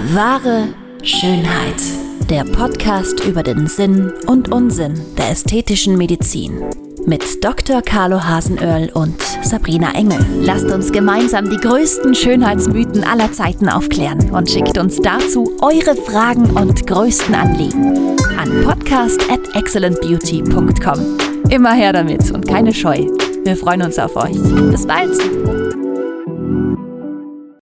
Wahre Schönheit. Der Podcast über den Sinn und Unsinn der ästhetischen Medizin. Mit Dr. Carlo Hasenöhrl und Sabrina Engel. Lasst uns gemeinsam die größten Schönheitsmythen aller Zeiten aufklären und schickt uns dazu eure Fragen und größten Anliegen an podcast at excellentbeauty.com. Immer her damit und keine Scheu. Wir freuen uns auf euch. Bis bald!